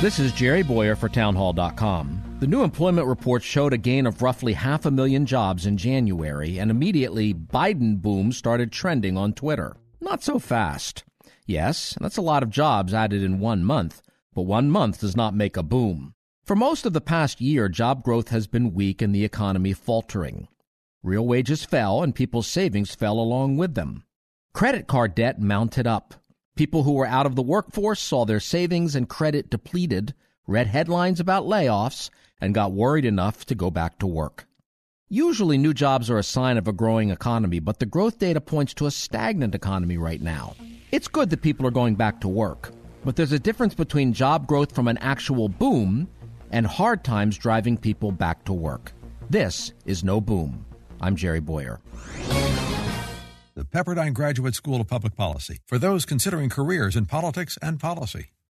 This is Jerry Bowyer for Townhall.com. The new employment report showed a gain of roughly half a million jobs in January, and immediately Biden boom started trending on Twitter. Not so fast. Yes, that's a lot of jobs added in one month, but one month does not make a boom. For most of the past year, job growth has been weak and the economy faltering. Real wages fell and people's savings fell along with them. Credit card debt mounted up. People who were out of the workforce saw their savings and credit depleted, read headlines about layoffs, and got worried enough to go back to work. Usually, new jobs are a sign of a growing economy, but the growth data points to a stagnant economy right now. It's good that people are going back to work, but there's a difference between job growth from an actual boom and hard times driving people back to work. This is no boom. I'm Jerry Bowyer. The Pepperdine Graduate School of Public Policy for those considering careers in politics and policy.